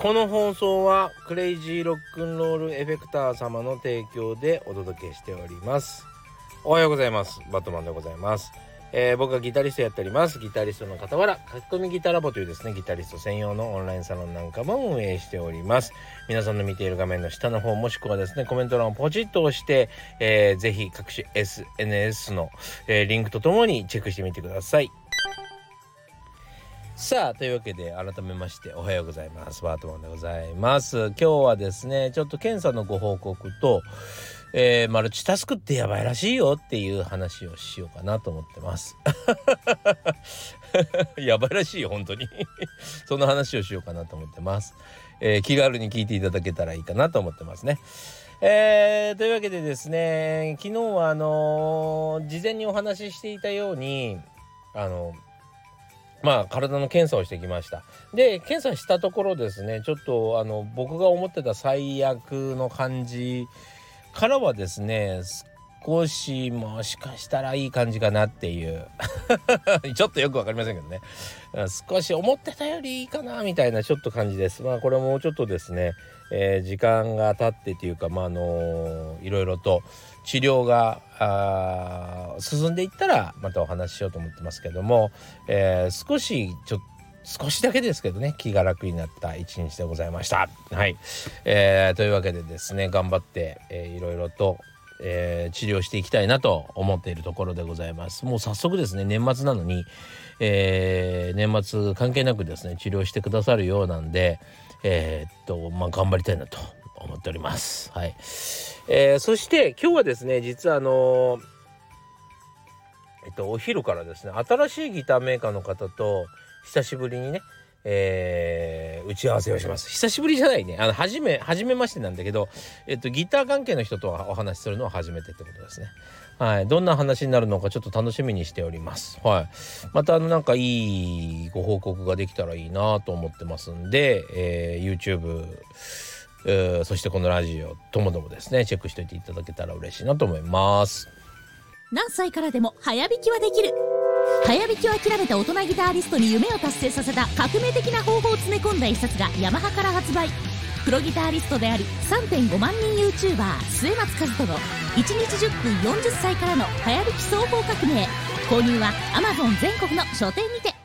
この放送はクレイジーロックンロールエフェクター様の提供でお届けしております。おはようございます。バットマンでございます。えー、僕はギタリストやっております。ギタリストの傍ら書き込みギタラボというですねギタリスト専用のオンラインサロンなんかも運営しております。皆さんの見ている画面の下の方もしくはですねコメント欄をポチッと押して、えー、ぜひ各種 SNS の、えー、リンクとともにチェックしてみてください。さあというわけで改めましておはようございます。バートマンでございます。今日はですねちょっと検査のご報告と、えー、マルチタスクってやばいらしいよっていう話をしようかなと思ってます。やばいらしいよ本当に。その話をしようかなと思ってます、えー、気軽に聞いていただけたらいいかなと思ってますね。えー、というわけでですね昨日はあの、事前にお話ししていたようにあのーまあ体の検査をしてきました。で検査したところですねちょっとあの僕が思ってた最悪の感じからはですね少しもしかしたらいい感じかなっていう。ちょっとよく分かりませんけどね。少し思ってたよりいいかなみたいなちょっと感じです。まあこれもうちょっとですね、えー、時間が経ってっていうかまあのー、いろいろと治療が進んでいったらまたお話ししようと思ってますけども、えー、少しちょっと少しだけですけどね気が楽になった一日でございました。はい、えー、というわけでですね頑張って、えー、いろいろと、えー、治療していきたいなと思っているところでございます。もう早速ですね年末なのに、えー、年末関係なくですね治療してくださるようなんでえー、っとまあ頑張りたいなと思っております。はい。えー、そして今日はですね、実はあのー、えっと、お昼からですね、新しいギターメーカーの方と久しぶりにね、えー、打ち合わせをします。久しぶりじゃないね。あの、初め、初めましてなんだけど、えっと、ギター関係の人とお話しするのは初めてってことですね。はい。どんな話になるのかちょっと楽しみにしております。はい。また、あの、なんかいいご報告ができたらいいなと思ってますんで、えー、YouTube、えー、そしてこのラジオともどもですねチェックしておいていただけたら嬉しいなと思います何歳からでも早弾きはできる早弾きを諦めた大人ギタリストに夢を達成させた革命的な方法を詰め込んだ一冊がヤマハから発売。プロギタリストであり3.5万人 YouTuber 末松和人の1日10分40歳からの早弾き総合革命。購入は Amazon 全国の書店にて。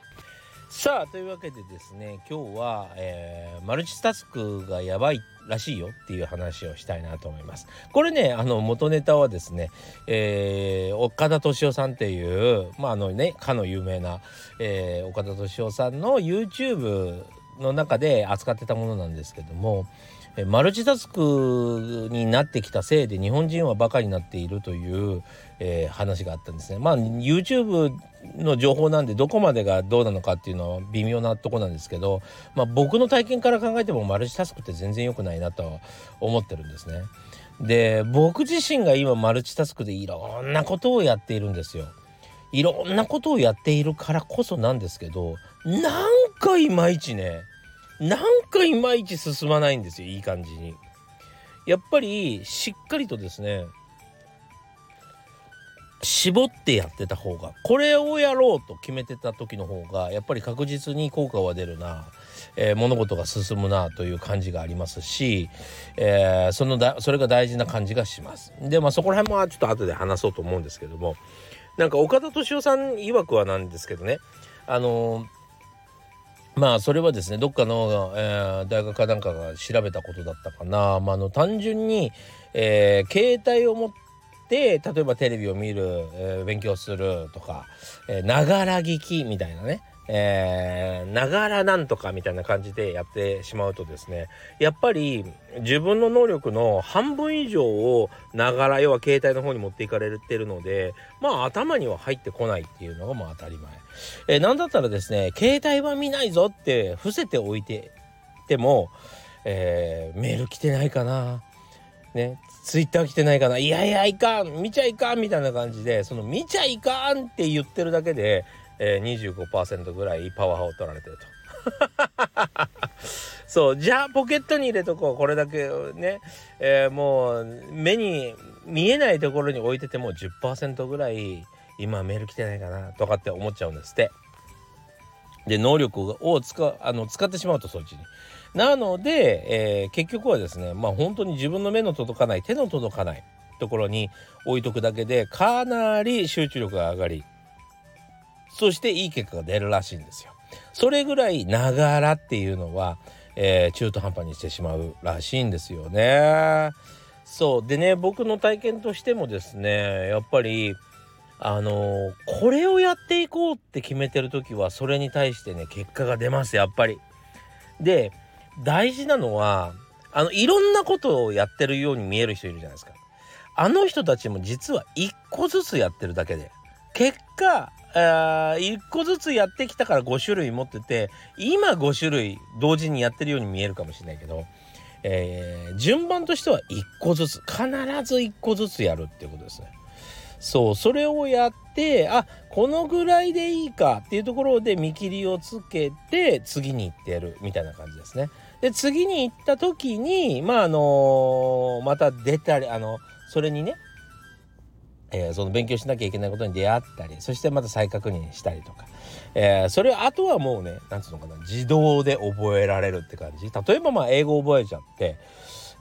さあというわけでですね今日は、えー、マルチタスクがやばいらしいよっていう話をしたいなと思います。これねあの元ネタはですね、えー、岡田敏夫さんっていうまああのねかの有名な、えー、岡田敏夫さんの YouTube の中で扱ってたものなんですけどもマルチタスクになってきたせいで日本人はバカになっているという、えー、話があったんですね。まあ YouTube の情報なんでどこまでがどうなのかっていうのは微妙なとこなんですけど、まあ、僕の体験から考えてもマルチタスクって全然良くないなと思ってるんですね。で僕自身が今マルチタスクでいろんなことをやっているんですよ。いろんなことをやっているからこそなんですけどなんかいまいちねなんかいまいち進まないんですよいい感じに。やっぱりしっかりとですね絞ってやってた方がこれをやろうと決めてた時の方がやっぱり確実に効果は出るな、えー、物事が進むなという感じがありますし、えー、そのだそれが大事な感じがします。でまあそこら辺もちょっと後で話そうと思うんですけどもなんか岡田敏夫さん曰くはなんですけどねあのーまあそれはですねどっかの、えー、大学かなんかが調べたことだったかな、まあ、あの単純に、えー、携帯を持って例えばテレビを見る、えー、勉強するとかながら聞きみたいなね。えーながらなんとかみたいな感じでやってしまうとですねやっぱり自分の能力の半分以上をながら要は携帯の方に持っていかれてるのでまあ頭には入ってこないっていうのがまあ当たり前。えー、なんだったらですね携帯は見ないぞって伏せておいてても、えー、メール来てないかな。ねツイッター来てないかな。いやいやいかん。見ちゃいかんみたいな感じでその見ちゃいかんって言ってるだけで、えー、25%ぐらいパワーを取られてると。そうじゃあポケットに入れとこうこれだけね、えー、もう目に見えないところに置いてても10%ぐらい今メール来てないかなとかって思っちゃうんですって。で能力を使あの使ってしまうとそっちに。なので、えー、結局はですねまあ本当に自分の目の届かない手の届かないところに置いとくだけでかなり集中力が上がりそしていい結果が出るらしいんですよ。それぐらいながらっていうのは、えー、中途半端にしてしまうらしいんですよね。そうでね僕の体験としてもですねやっぱりあのー、これをやっていこうって決めてる時はそれに対してね結果が出ますやっぱり。で大事なのはあのいろんなことをやってるように見える人いるじゃないですか。あの人たちも実は一個ずつやってるだけで結果あ1個ずつやってきたから5種類持ってて今5種類同時にやってるように見えるかもしれないけど、えー、順番としては1個ずつ必ず1個ずつやるっていうことですね。そうそれをやってあこのぐらいでいいかっていうところで見切りをつけて次に行ってやるみたいな感じですね。で次に行った時にまああのー、また出たりあのそれにねえー、その勉強しなきゃいけないことに出会ったりそしてまた再確認したりとか、えー、それあとはもうね何つうのかな自動で覚えられるって感じ例えばまあ英語覚えちゃって、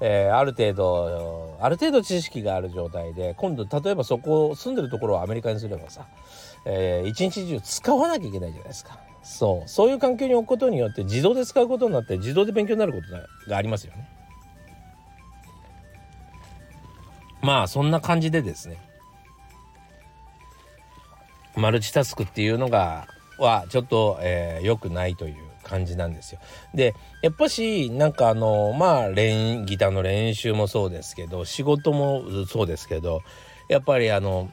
えー、ある程度ある程度知識がある状態で今度例えばそこ住んでるところをアメリカにすればさ、えー、一日中使わなきゃいけないじゃないですか。そうそういう環境に置くことによって自動で使うことになって自動で勉強になることがありますよね。まあそんな感じでですねマルチタスクっていうのがはちょっと良、えー、くないという感じなんですよ。でやっぱしなんかあのまあ練ギターの練習もそうですけど仕事もそうですけどやっぱりあの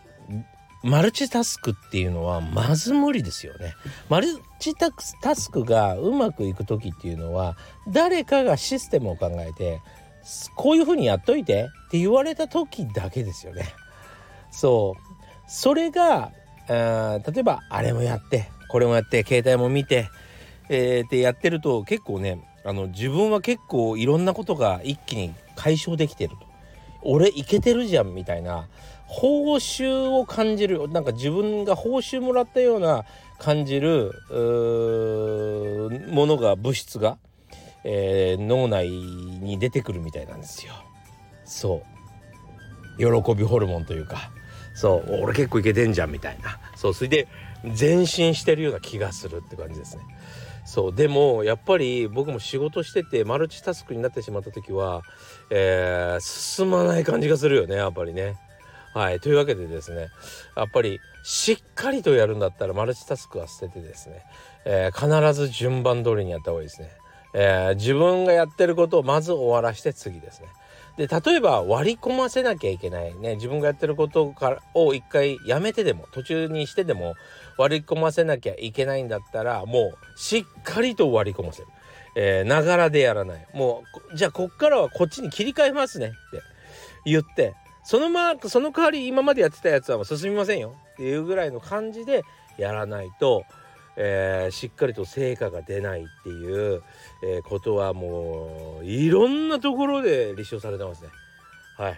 マルチタスクっていうのはまず無理ですよね。マルチタスクがうまくいく時っていうのは誰かがシステムを考えてこういうふうにやっといてって言われた時だけですよね。そうそれがあ例えばあれもやってこれもやって携帯も見て、えー、ってやってると結構ねあの自分は結構いろんなことが一気に解消できてると。俺いけてるじゃんみたいな報酬を感じるなんか自分が報酬もらったような感じるものが物質が、えー、脳内に出てくるみたいなんですよ。そう。喜びホルモンというか。そう俺結構いけてんじゃんみたいな。そうそれで前進してるような気がするって感じですね。そうでもやっぱり僕も仕事しててマルチタスクになってしまった時は、えー、進まない感じがするよねやっぱりね。はいというわけでですねやっぱりしっかりとやるんだったらマルチタスクは捨ててですね、えー、必ず順番通りにやった方がいいですね、えー、自分がやってることをまず終わらして次ですね。で例えば割り込ませなきゃいけないね自分がやってることからを一回やめてでも途中にしてでも割り込ませなきゃいけないんだったらもうしっかりと割り込ませる。えながらでやらない。もうじゃあこっからはこっちに切り替えますねって言ってそのまその代わり今までやってたやつはもう進みませんよっていうぐらいの感じでやらないとえー、しっかりと成果が出ないっていう、えー、ことはもういろんなところで立証されてますね。はい。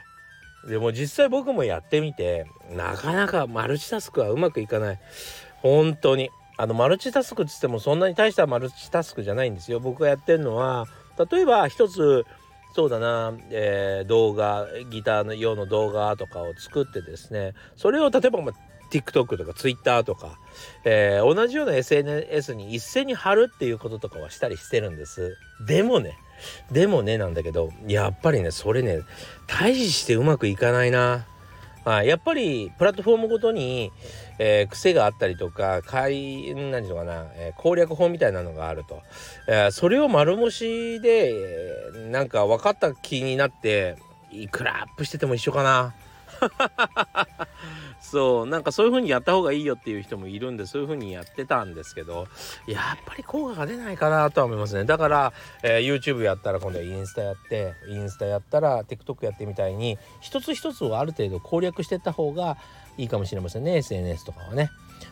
でも実際僕もやってみてなかなかマルチタスクはうまくいかない。本当に。あのマルチタスクっつってもそんなに大したマルチタスクじゃないんですよ。僕がやってるのは例えば一つそうだな、えー、動画ギターの用の動画とかを作ってですねそれを例えば、ま TikTok とか Twitter とか、えー、同じような SNS に一斉に貼るっていうこととかはしたりしてるんです。でもね、でもねなんだけど、やっぱりね、それね、大してうまくいかないな。はい、やっぱりプラットフォームごとに、えー、癖があったりとか、い、何ていうかな、えー、攻略法みたいなのがあると。えー、それを丸押しで、えー、なんか分かった気になって、いくらアップしてても一緒かな。そうなんかそういう風にやった方がいいよっていう人もいるんでそういう風にやってたんですけどやっぱり効果が出ないかなとは思いますね。だから、えー、YouTube やったら今度はインスタやってインスタやったら TikTok やってみたいに一つ一つをある程度攻略してった方がいいかもしれませんね SNS とかはね。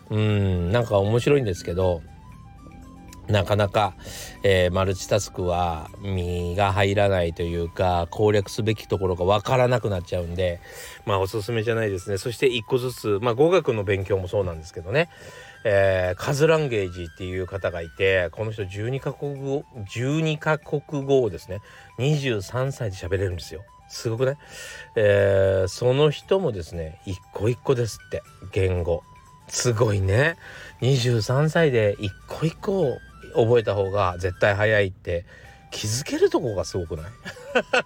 うんなんか面白いんですけどなかなか、えー、マルチタスクは身が入らないというか攻略すべきところが分からなくなっちゃうんでまあおすすめじゃないですね。そして一個ずつまあ語学の勉強もそうなんですけどね、えー、カズランゲージっていう方がいてこの人12カ国語12カ国語をですね23歳で喋れるんですよ。すごくね、えー、その人もですね一個一個ですって言語。すごいね。23歳で一個一個覚えた方が絶対早いって気づけるとこがすごくない？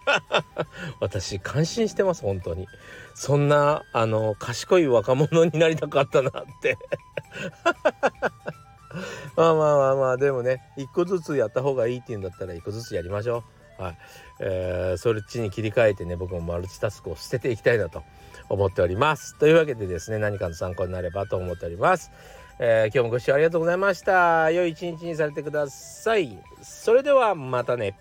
私感心してます本当に。そんなあの賢い若者になりたかったなって。まあまあまあまあでもね一個ずつやった方がいいっていうんだったら一個ずつやりましょう。はい、えー、そっちに切り替えてね僕もマルチタスクを捨てていきたいなと思っております。というわけでですね何かの参考になればと思っております。えー、今日もご視聴ありがとうございました。良い一日にされてください。それではまたね。